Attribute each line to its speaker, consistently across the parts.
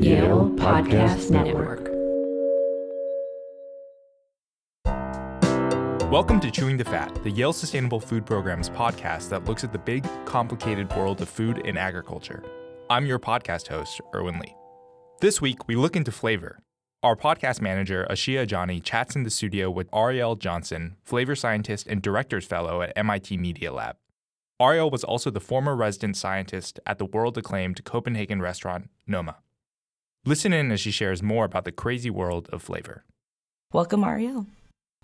Speaker 1: Yale Podcast Network.
Speaker 2: Welcome to Chewing the Fat, the Yale Sustainable Food Program's podcast that looks at the big, complicated world of food and agriculture. I'm your podcast host, Erwin Lee. This week, we look into flavor. Our podcast manager, Ashia Ajani, chats in the studio with Arielle Johnson, flavor scientist and director's fellow at MIT Media Lab. Arielle was also the former resident scientist at the world acclaimed Copenhagen restaurant Noma. Listen in as she shares more about the crazy world of flavor.
Speaker 3: Welcome, Arielle.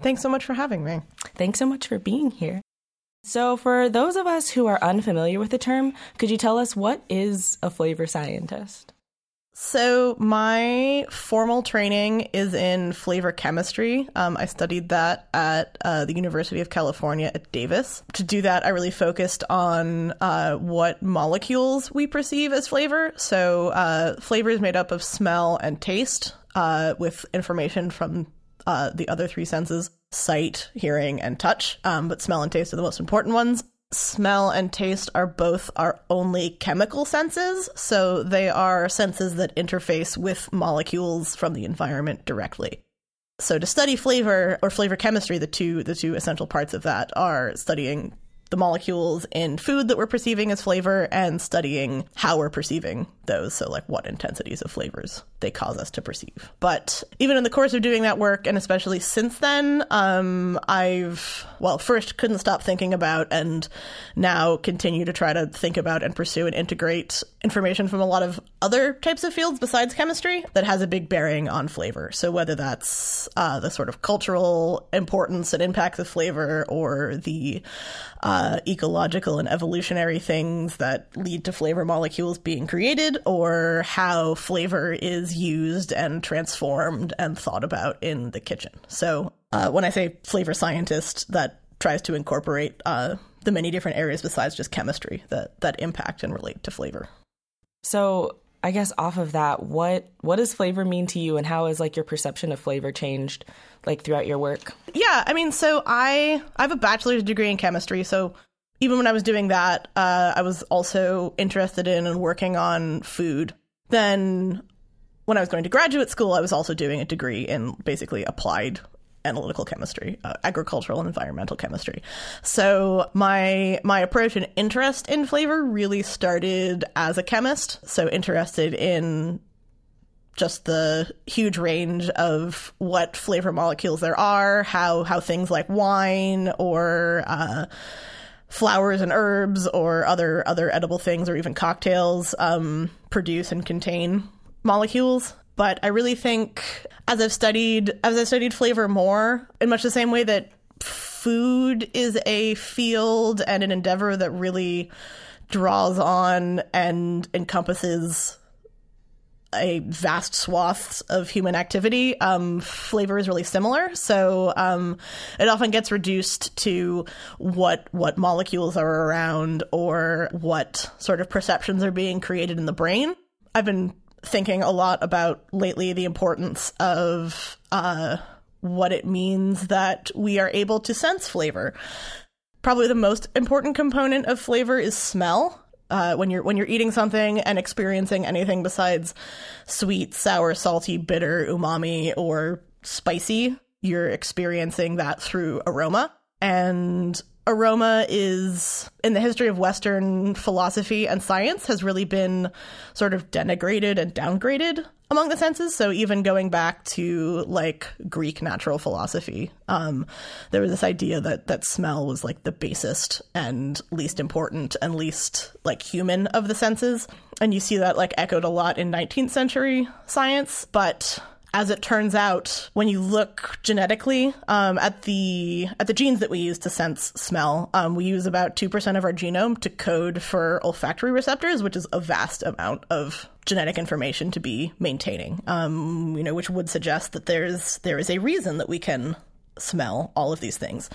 Speaker 4: Thanks so much for having me.
Speaker 3: Thanks so much for being here. So, for those of us who are unfamiliar with the term, could you tell us what is a flavor scientist?
Speaker 4: So, my formal training is in flavor chemistry. Um, I studied that at uh, the University of California at Davis. To do that, I really focused on uh, what molecules we perceive as flavor. So, uh, flavor is made up of smell and taste, uh, with information from uh, the other three senses sight, hearing, and touch. Um, but smell and taste are the most important ones smell and taste are both our only chemical senses, so they are senses that interface with molecules from the environment directly. So to study flavor or flavor chemistry, the two the two essential parts of that are studying the molecules in food that we're perceiving as flavor and studying how we're perceiving those. So, like what intensities of flavors they cause us to perceive. But even in the course of doing that work, and especially since then, um, I've, well, first couldn't stop thinking about and now continue to try to think about and pursue and integrate information from a lot of other types of fields besides chemistry that has a big bearing on flavor. So, whether that's uh, the sort of cultural importance and impacts of flavor or the uh, ecological and evolutionary things that lead to flavor molecules being created, or how flavor is used and transformed and thought about in the kitchen. So, uh, when I say flavor scientist, that tries to incorporate uh, the many different areas besides just chemistry that that impact and relate to flavor.
Speaker 3: So, I guess off of that, what what does flavor mean to you, and how has like your perception of flavor changed, like throughout your work?
Speaker 4: Yeah, I mean, so I I have a bachelor's degree in chemistry, so even when I was doing that, uh, I was also interested in and working on food. Then, when I was going to graduate school, I was also doing a degree in basically applied analytical chemistry, uh, agricultural and environmental chemistry. So my my approach and interest in flavor really started as a chemist. So interested in just the huge range of what flavor molecules there are, how how things like wine or uh, flowers and herbs or other other edible things or even cocktails um, produce and contain molecules. But I really think as I've studied as I've studied flavor more, in much the same way that food is a field and an endeavor that really draws on and encompasses a vast swaths of human activity. Um, flavor is really similar, so um, it often gets reduced to what what molecules are around or what sort of perceptions are being created in the brain. I've been thinking a lot about lately the importance of uh, what it means that we are able to sense flavor. Probably the most important component of flavor is smell. Uh, when you're when you're eating something and experiencing anything besides sweet, sour, salty, bitter, umami, or spicy, you're experiencing that through aroma. And aroma is in the history of western philosophy and science has really been sort of denigrated and downgraded among the senses. So even going back to like greek natural philosophy um, there was this idea that that smell was like the basest and least important and least like human of the senses. And you see that like echoed a lot in 19th century science but as it turns out, when you look genetically um, at the at the genes that we use to sense smell, um, we use about two percent of our genome to code for olfactory receptors, which is a vast amount of genetic information to be maintaining. Um, you know, which would suggest that there's there is a reason that we can smell all of these things.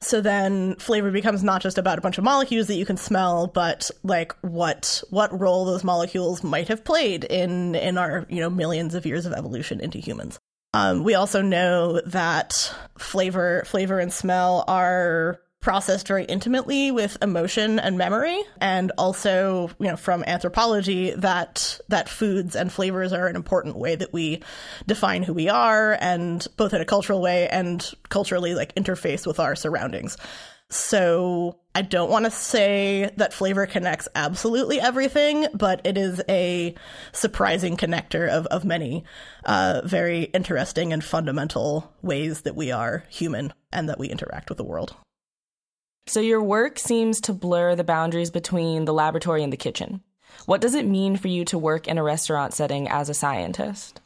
Speaker 4: So then flavor becomes not just about a bunch of molecules that you can smell, but like what what role those molecules might have played in in our, you know, millions of years of evolution into humans. Um, we also know that flavor flavor and smell are processed very intimately with emotion and memory and also you know from anthropology that that foods and flavors are an important way that we define who we are and both in a cultural way and culturally like interface with our surroundings so I don't want to say that flavor connects absolutely everything, but it is a surprising connector of, of many uh, very interesting and fundamental ways that we are human and that we interact with the world.
Speaker 3: So, your work seems to blur the boundaries between the laboratory and the kitchen. What does it mean for you to work in a restaurant setting as a scientist?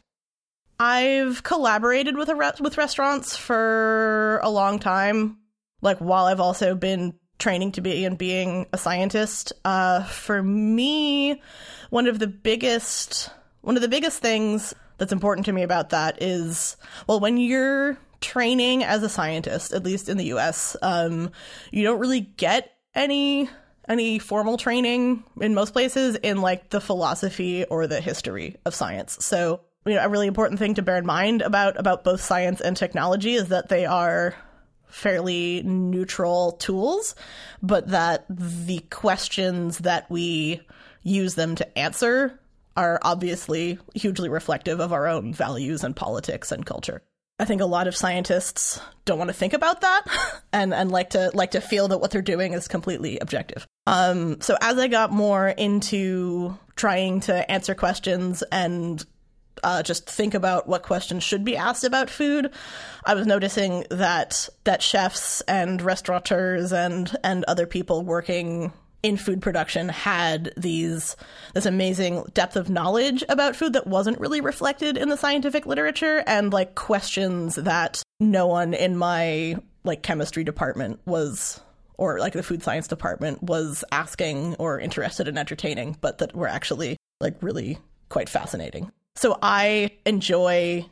Speaker 4: I've collaborated with re- with restaurants for a long time. Like while I've also been training to be and being a scientist, uh, for me, one of the biggest one of the biggest things that's important to me about that is well, when you're training as a scientist, at least in the U.S., um, you don't really get any any formal training in most places in like the philosophy or the history of science. So, you know, a really important thing to bear in mind about about both science and technology is that they are fairly neutral tools, but that the questions that we use them to answer are obviously hugely reflective of our own values and politics and culture. I think a lot of scientists don't want to think about that and, and like to like to feel that what they're doing is completely objective. Um, so as I got more into trying to answer questions and uh, just think about what questions should be asked about food, I was noticing that that chefs and restaurateurs and and other people working in food production had these this amazing depth of knowledge about food that wasn't really reflected in the scientific literature and like questions that no one in my like chemistry department was or like the food science department was asking or interested in entertaining but that were actually like really quite fascinating. So i enjoy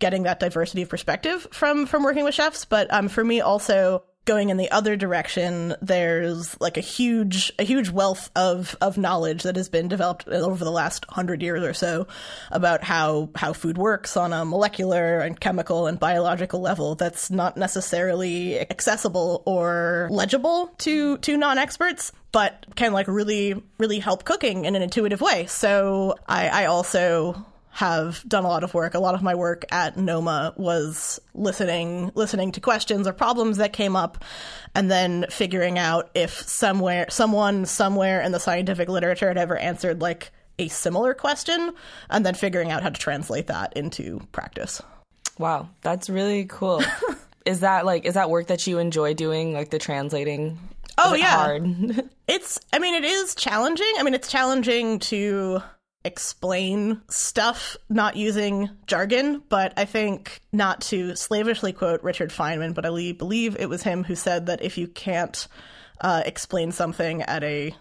Speaker 4: getting that diversity of perspective from from working with chefs but um, for me also going in the other direction there's like a huge a huge wealth of of knowledge that has been developed over the last 100 years or so about how how food works on a molecular and chemical and biological level that's not necessarily accessible or legible to to non-experts but can like really really help cooking in an intuitive way. So i i also have done a lot of work. A lot of my work at Noma was listening listening to questions or problems that came up and then figuring out if somewhere someone somewhere in the scientific literature had ever answered like a similar question and then figuring out how to translate that into practice.
Speaker 3: Wow, that's really cool. is that like is that work that you enjoy doing like the translating?
Speaker 4: Oh yeah.
Speaker 3: hard?
Speaker 4: It's I mean it is challenging. I mean it's challenging to explain stuff not using jargon, but I think not to slavishly quote Richard Feynman, but I believe it was him who said that if you can't uh, explain something at a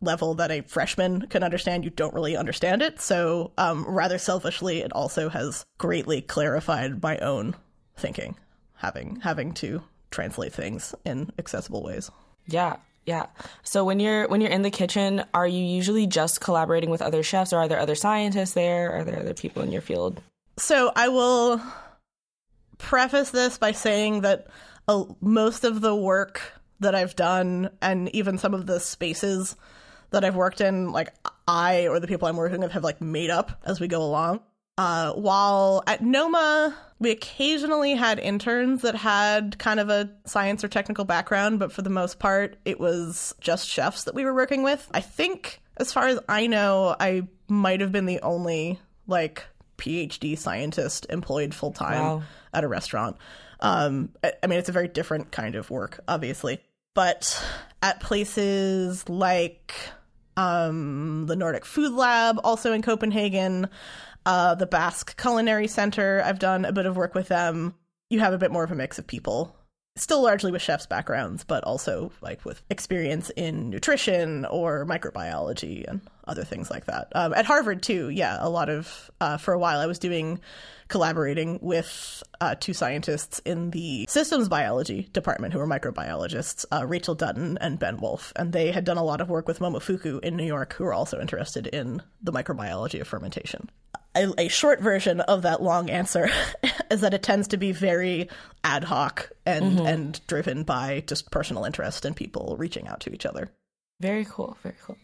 Speaker 4: level that a freshman can understand, you don't really understand it. So, um, rather selfishly, it also has greatly clarified my own thinking, having having to translate things in accessible ways.
Speaker 3: Yeah, yeah. So when you're when you're in the kitchen, are you usually just collaborating with other chefs, or are there other scientists there? Are there other people in your field?
Speaker 4: So I will preface this by saying that uh, most of the work that I've done, and even some of the spaces that I've worked in, like I or the people I'm working with have like made up as we go along. Uh, while at Noma, we occasionally had interns that had kind of a science or technical background, but for the most part, it was just chefs that we were working with. I think, as far as I know, I might have been the only like PhD scientist employed full time
Speaker 3: Wow.
Speaker 4: at a restaurant. Um, I, I mean, it's a very different kind of work, obviously, but at places like um, the Nordic Food Lab, also in Copenhagen, uh, the Basque Culinary Center. I've done a bit of work with them. You have a bit more of a mix of people, still largely with chefs' backgrounds, but also like with experience in nutrition or microbiology and other things like that. Um, at Harvard too, yeah, a lot of uh, for a while I was doing collaborating with uh, two scientists in the systems biology department who are microbiologists, uh, Rachel Dutton and Ben Wolfe, and they had done a lot of work with Momofuku in New York, who are also interested in the microbiology of fermentation. a, a short version of that long answer is that it tends to be very ad hoc and and driven by just personal interest and people reaching out to each other.
Speaker 3: Very cool. Very cool.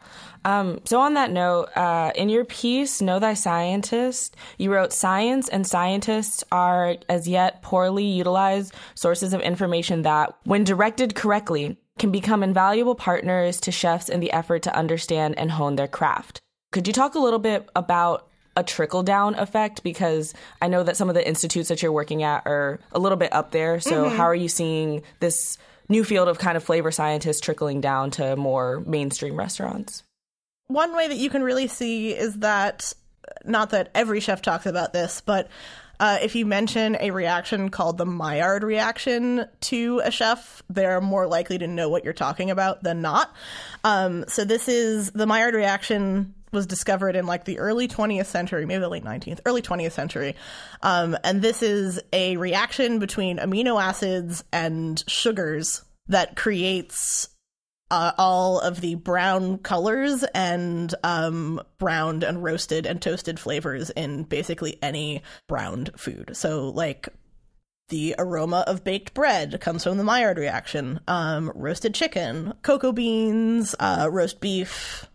Speaker 3: Um, so, on that note, uh, in your piece, Know Thy Scientist, you wrote Science and scientists are as yet poorly utilized sources of information that, when directed correctly, can become invaluable partners to chefs in the effort to understand and hone their craft. Could you talk a little bit about a trickle down effect? Because I know that some of the institutes that you're working at are a little bit up there. So, how are you seeing this? New field of kind of flavor scientists trickling down to more mainstream restaurants.
Speaker 4: One way that you can really see is that, not that every chef talks about this, but uh, if you mention a reaction called the Maillard reaction to a chef, they're more likely to know what you're talking about than not. Um, so this is the Maillard reaction was discovered in like the early 20th century, maybe the late 19th, early 20th century. Um, and this is a reaction between amino acids and sugars that creates uh, all of the brown colors and um, browned and roasted and toasted flavors in basically any browned food. So, like, the aroma of baked bread comes from the Maillard reaction. Um, roasted chicken, cocoa beans, uh, roast beef,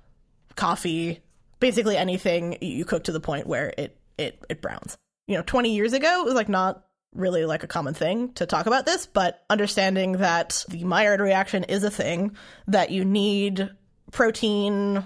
Speaker 4: coffee, basically anything you cook to the point where it it it browns. You know, 20 years ago it was like not really like a common thing to talk about this, but understanding that the Maillard reaction is a thing that you need protein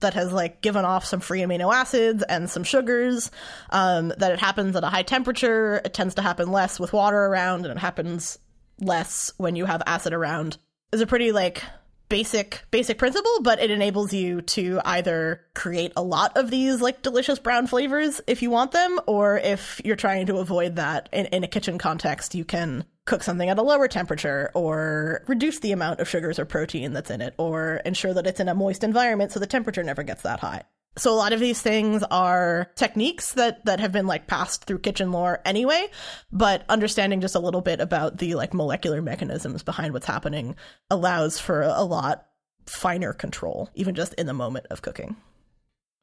Speaker 4: that has like given off some free amino acids and some sugars um, that it happens at a high temperature it tends to happen less with water around and it happens less when you have acid around is a pretty like basic basic principle but it enables you to either create a lot of these like delicious brown flavors if you want them or if you're trying to avoid that in, in a kitchen context you can cook something at a lower temperature or reduce the amount of sugars or protein that's in it or ensure that it's in a moist environment so the temperature never gets that high so a lot of these things are techniques that that have been like passed through kitchen lore anyway, but understanding just a little bit about the like molecular mechanisms behind what's happening allows for a lot finer control even just in the moment of cooking.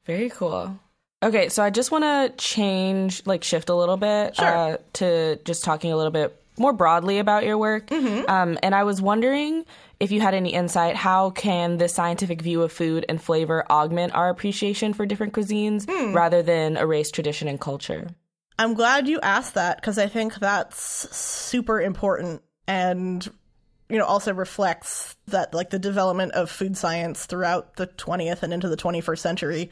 Speaker 3: Very cool. Okay, so I just want to change like shift a little bit
Speaker 4: Sure.
Speaker 3: uh, to just talking a little bit more broadly about your work. Um, and I was wondering if you had any insight how can this scientific view of food and flavor augment our appreciation for different cuisines rather than erase tradition and culture?
Speaker 4: I'm glad you asked that because I think that's super important and you know also reflects that like the development of food science throughout the 20th and into the 21st century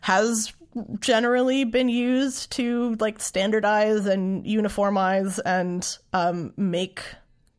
Speaker 4: has generally been used to like standardize and uniformize and um, make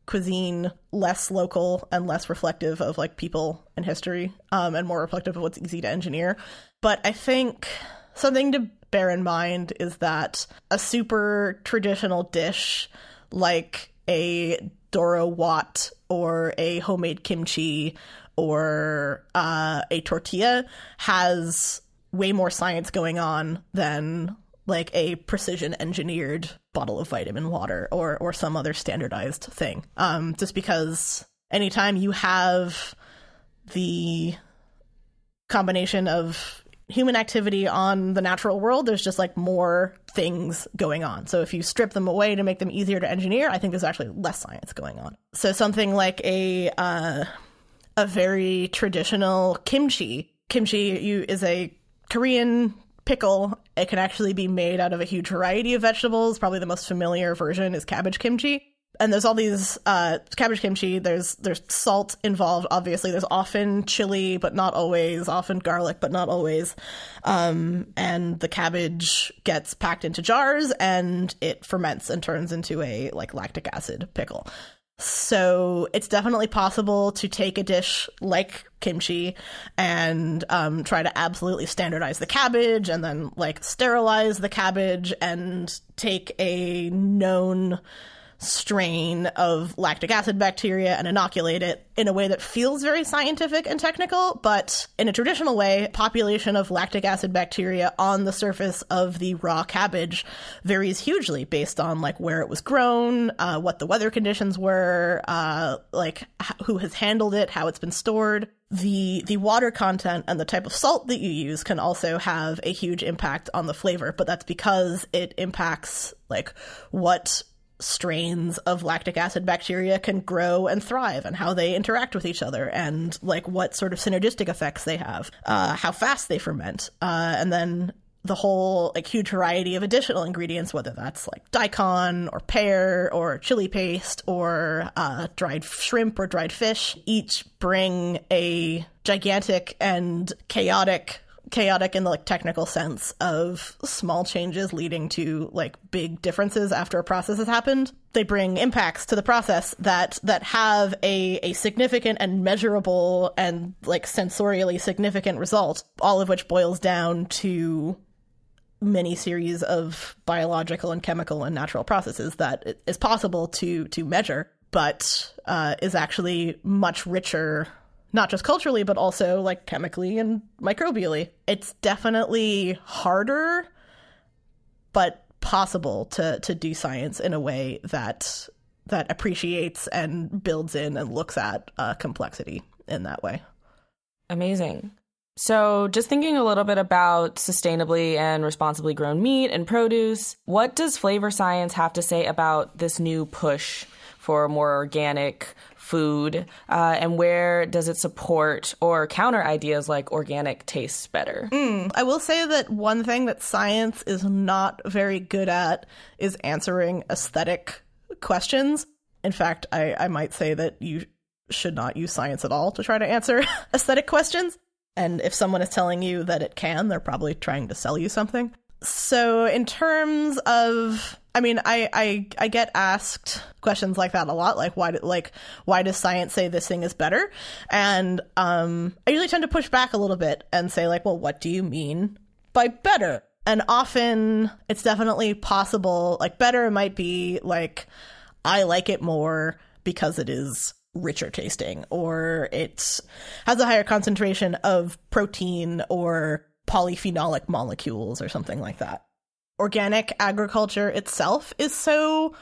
Speaker 4: cuisine less local and less reflective of like people and history um, and more reflective of what's easy to engineer. But i think something to bear in mind is that a super traditional dish like a doro wat or a homemade kimchi or uh, a tortilla has way more science going on than like a precision engineered bottle of vitamin water or or some other standardized thing. Um just because anytime you have the combination of human activity on the natural world there's just like more things going on. So if you strip them away to make them easier to engineer i think there's actually less science going on. So something like a uh a very traditional kimchi. Kimchi you is a korean pickle it can actually be made out of a huge variety of vegetables probably the most familiar version is cabbage kimchi and there's all these uh, cabbage kimchi. There's there's salt involved. Obviously, there's often chili, but not always. Often garlic, but not always. Um, and the cabbage gets packed into jars, and it ferments and turns into a like lactic acid pickle. So it's definitely possible to take a dish like kimchi and um, try to absolutely standardize the cabbage, and then like sterilize the cabbage and take a known strain of lactic acid bacteria and inoculate it in a way that feels very scientific and technical, but in a traditional way, population of lactic acid bacteria on the surface of the raw cabbage varies hugely based on like where it was grown, uh, what the weather conditions were, uh, like who has handled it, how it's been stored. The the water content and the type of salt that you use can also have a huge impact on the flavor, but that's because it impacts like what strains of lactic acid bacteria can grow and thrive and how they interact with each other and like what sort of synergistic effects they have uh, how fast they ferment uh, and then the whole like huge variety of additional ingredients whether that's like daikon or pear or chili paste or uh, dried shrimp or dried fish each bring a gigantic and chaotic chaotic in the like technical sense of small changes leading to like big differences after a process has happened they bring impacts to the process that that have a a significant and measurable and like sensorially significant result all of which boils down to many series of biological and chemical and natural processes that is possible to to measure but uh, is actually much richer not just culturally, but also like chemically and microbially. It's definitely harder, but possible to to do science in a way that that appreciates and builds in and looks at uh, complexity in that way.
Speaker 3: Amazing. So, just thinking a little bit about sustainably and responsibly grown meat and produce, what does flavor science have to say about this new push for more organic food? Uh, and where does it support or counter ideas like organic tastes better?
Speaker 4: Mm, I will say that one thing that science is not very good at is answering aesthetic questions. In fact, I, I might say that you should not use science at all to try to answer aesthetic questions. And if someone is telling you that it can, they're probably trying to sell you something. So, in terms of, I mean, I, I I get asked questions like that a lot, like why like why does science say this thing is better? And um, I usually tend to push back a little bit and say like, well, what do you mean by better? And often it's definitely possible. Like better might be like I like it more because it is richer tasting or it has a higher concentration of protein or polyphenolic molecules or something like that. Organic agriculture itself is so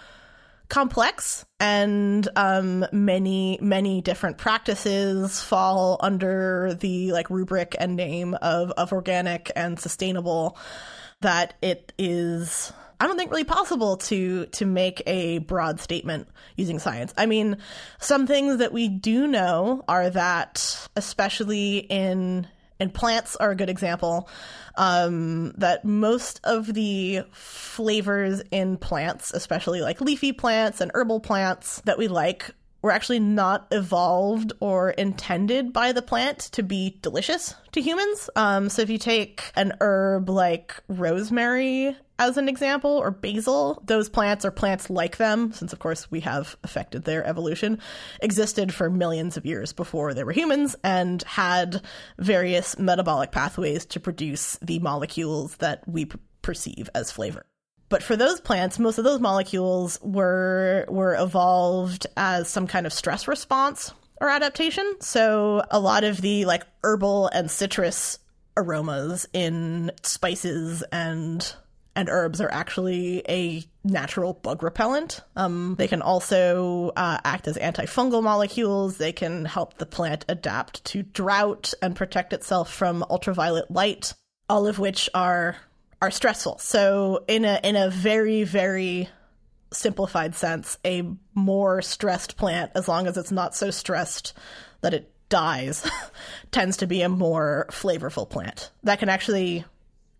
Speaker 4: complex and um, many many different practices fall under the like rubric and name of of organic and sustainable that it is I don't think really possible to to make a broad statement using science. I mean, some things that we do know are that especially in and plants are a good example um, that most of the flavors in plants especially like leafy plants and herbal plants that we like were actually not evolved or intended by the plant to be delicious to humans. Um, so if you take an herb like rosemary as an example, or basil, those plants or plants like them, since of course we have affected their evolution, existed for millions of years before there were humans and had various metabolic pathways to produce the molecules that we p- perceive as flavor. But for those plants, most of those molecules were were evolved as some kind of stress response or adaptation. So a lot of the like herbal and citrus aromas in spices and and herbs are actually a natural bug repellent. Um, they can also uh, act as antifungal molecules. They can help the plant adapt to drought and protect itself from ultraviolet light, all of which are are stressful. So in a in a very very simplified sense, a more stressed plant, as long as it's not so stressed that it dies, tends to be a more flavorful plant. That can actually,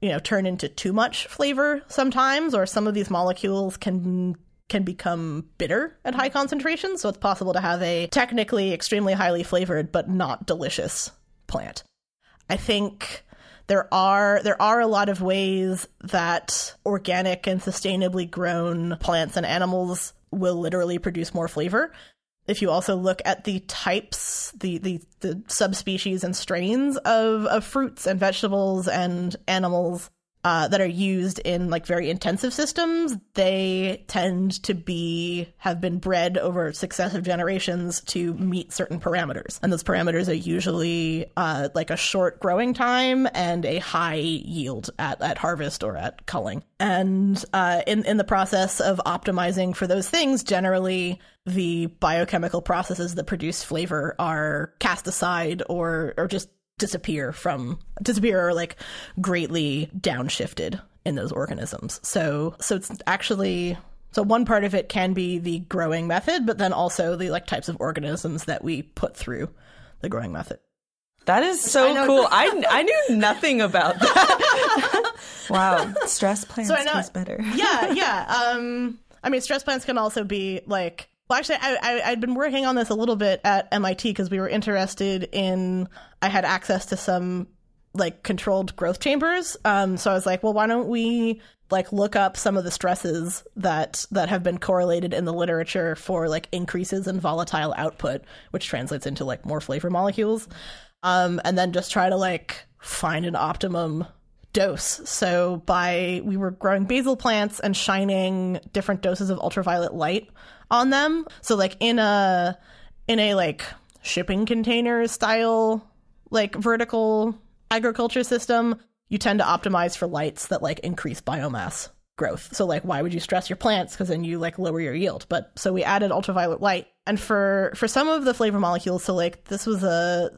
Speaker 4: you know, turn into too much flavor sometimes, or some of these molecules can can become bitter at high concentrations. So it's possible to have a technically extremely highly flavored but not delicious plant. I think there are there are a lot of ways that organic and sustainably grown plants and animals will literally produce more flavor. If you also look at the types, the, the, the subspecies and strains of, of fruits and vegetables and animals uh, that are used in like very intensive systems, they tend to be have been bred over successive generations to meet certain parameters, and those parameters are usually uh, like a short growing time and a high yield at, at harvest or at culling. And uh, in in the process of optimizing for those things, generally the biochemical processes that produce flavor are cast aside or or just disappear from disappear or like greatly downshifted in those organisms. So so it's actually so one part of it can be the growing method, but then also the like types of organisms that we put through the growing method.
Speaker 3: That is so cool. I, I knew nothing about that. wow. Stress plants
Speaker 4: So I know-
Speaker 3: taste better.
Speaker 4: yeah, yeah. Um, I mean, stress plants can also be like. Well, actually, I, I I'd been working on this a little bit at MIT because we were interested in. I had access to some like controlled growth chambers. Um, so I was like, well, why don't we like look up some of the stresses that that have been correlated in the literature for like increases in volatile output, which translates into like more flavor molecules, um, and then just try to like find an optimum dose. So by we were growing basil plants and shining different doses of ultraviolet light on them. So like in a in a like shipping container style like vertical agriculture system, you tend to optimize for lights that like increase biomass growth. So like why would you stress your plants because then you like lower your yield. But so we added ultraviolet light and for for some of the flavor molecules so like this was a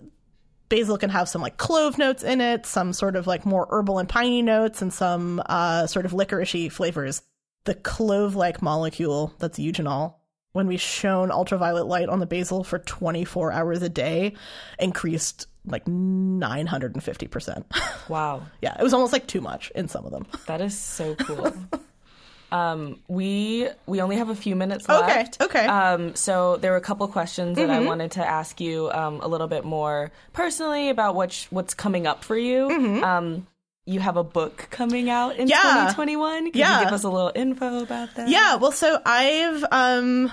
Speaker 4: basil can have some like clove notes in it, some sort of like more herbal and piney notes, and some uh, sort of licoricey flavors. The clove like molecule that's eugenol, when we shone ultraviolet light on the basil for 24 hours a day, increased like 950%.
Speaker 3: Wow.
Speaker 4: yeah, it was almost like too much in some of them.
Speaker 3: That is so cool. um, we we only have a few minutes left.
Speaker 4: okay.
Speaker 3: Um, so there were a couple questions that I wanted to ask you um, a little bit more personally about what's what's coming up for you. Um, you have a book coming out in
Speaker 4: Yeah.
Speaker 3: 2021. Could
Speaker 4: Yeah.
Speaker 3: you give us a little info about that?
Speaker 4: Yeah, well, so I've um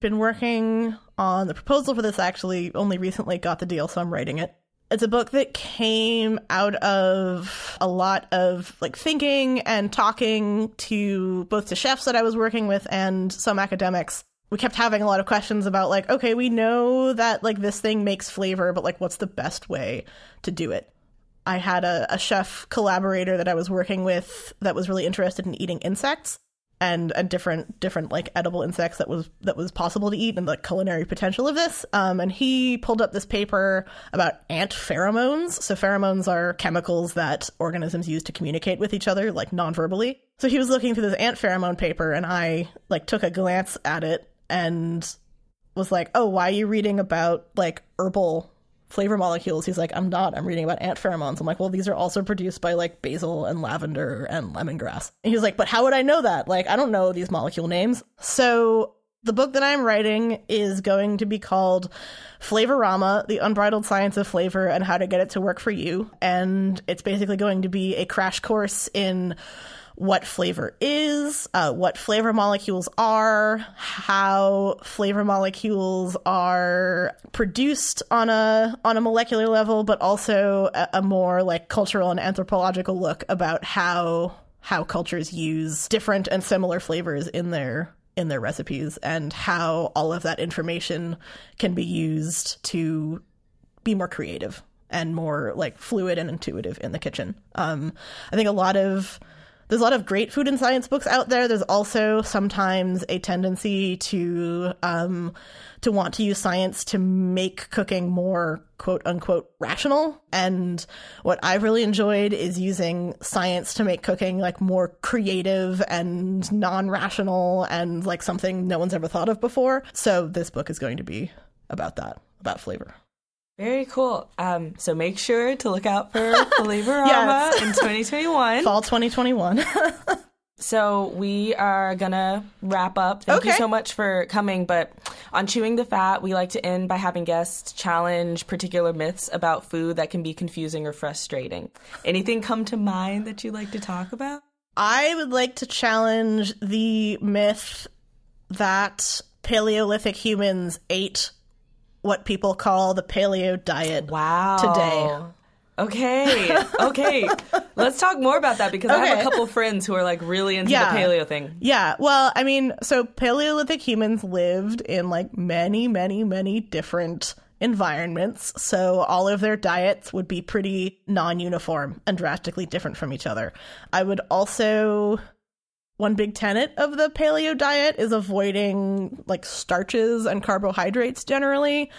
Speaker 4: been working on the proposal for this. Actually, only recently got the deal, so I'm writing it. It's a book that came out of a lot of like thinking and talking to both to chefs that I was working with and some academics. We kept having a lot of questions about like, okay, we know that like this thing makes flavor, but like, what's the best way to do it? I had a, a chef collaborator that I was working with that was really interested in eating insects and different different like edible insects that was that was possible to eat and the culinary potential of this. Um, and he pulled up this paper about ant pheromones. So pheromones are chemicals that organisms use to communicate with each other, like non-verbally. So he was looking through this ant pheromone paper, and I like took a glance at it and was like, "Oh, why are you reading about like herbal flavor molecules?" He's like, "I'm not. I'm reading about ant pheromones." I'm like, "Well, these are also produced by like basil and lavender and lemongrass." And he was like, "But how would I know that? Like, I don't know these molecule names." So the book that I'm writing is going to be called Flavorama: The Unbridled Science of Flavor and How to Get It to Work for You, and it's basically going to be a crash course in what flavor is, uh, what flavor molecules are, how flavor molecules are produced on a on a molecular level, but also a, a more like cultural and anthropological look about how how cultures use different and similar flavors in their in their recipes and how all of that information can be used to be more creative and more like fluid and intuitive in the kitchen. Um, I think a lot of there's a lot of great food and science books out there. There's also sometimes a tendency to um, to want to use science to make cooking more quote unquote rational. And what I've really enjoyed is using science to make cooking like more creative and non-rational and like something no one's ever thought of before. So this book is going to be about that, about flavor.
Speaker 3: Very cool. Um, so make sure to look out for Flavorama
Speaker 4: Yes.
Speaker 3: in 2021.
Speaker 4: Fall 2021.
Speaker 3: So we are gonna wrap up. Thank you so much for coming. But on chewing the fat, we like to end by having guests challenge particular myths about food that can be confusing or frustrating. Anything come to mind that you'd like to talk about?
Speaker 4: I would like to challenge the myth that Paleolithic humans ate what people call the paleo diet
Speaker 3: Wow.
Speaker 4: today.
Speaker 3: Okay, okay. Let's talk more about that because I have a couple friends who are like really into
Speaker 4: Yeah.
Speaker 3: the paleo thing.
Speaker 4: Yeah, well, I mean, so Paleolithic humans lived in like many, many, many different environments. So all of their diets would be pretty non uniform and drastically different from each other. I would also. One big tenet of the paleo diet is avoiding like starches and carbohydrates generally,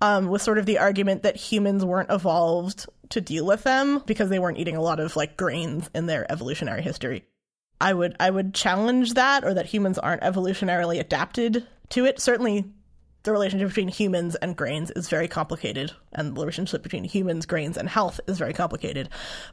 Speaker 4: um, with sort of the argument that humans weren't evolved to deal with them because they weren't eating a lot of like grains in their evolutionary history. I would I would challenge that or that humans aren't evolutionarily adapted to it. Certainly the relationship between humans and grains is very complicated and the relationship between humans, grains and health is very complicated.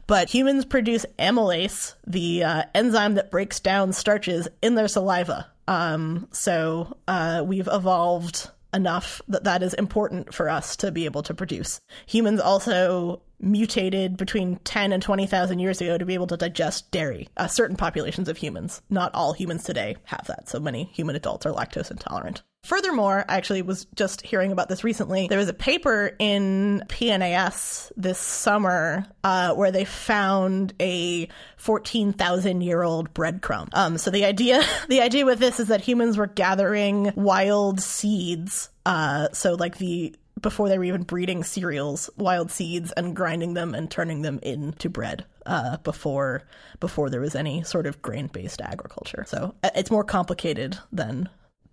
Speaker 4: But humans produce amylase, the uh, enzyme that breaks down starches in their saliva. Um, so uh, we've evolved enough that that is important for us to be able to produce. Humans also mutated between 10 and 20,000 years ago to be able to digest dairy. Uh, certain populations of humans, not all humans today have that. So many human adults are lactose intolerant. Furthermore, I actually was just hearing about this recently. There was a paper in PNAS this summer uh, where they found a 14,000 year old breadcrumb. Um, so the idea, the idea with this is that humans were gathering wild seeds. Uh, so like the before they were even breeding cereals, wild seeds, and grinding them and turning them into bread uh, before before there was any sort of grain based agriculture. So uh, it's more complicated than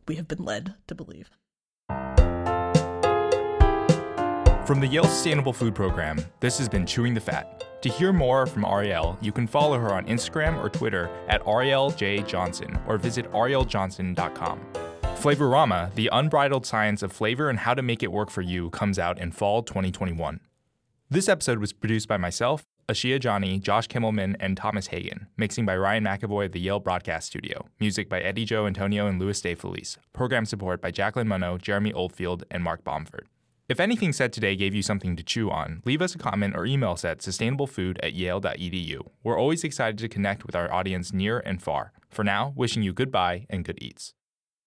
Speaker 4: we have been led to believe.
Speaker 2: From the Yale Sustainable Food Program, this has been Chewing the Fat. To hear more from Arielle, you can follow her on Instagram or Twitter at Ariel J. Johnson or visit arieljohnson.com. Flavorama, the unbridled science of flavor and how to make it work for you, comes out in fall 2021. This episode was produced by myself, Ashia Ajani, Josh Kimmelman, and Thomas Hagen. Mixing by Ryan McAvoy of the Yale Broadcast Studio. Music by Eddie Joe Antonio and Louis De Felice. Program support by Jacqueline Munno, Jeremy Oldfield, and Mark Bomford. If anything said today gave you something to chew on, leave us a comment or email us at sustainablefood at yale.edu. We're always excited to connect with our audience near and far. For now, wishing you goodbye and good eats.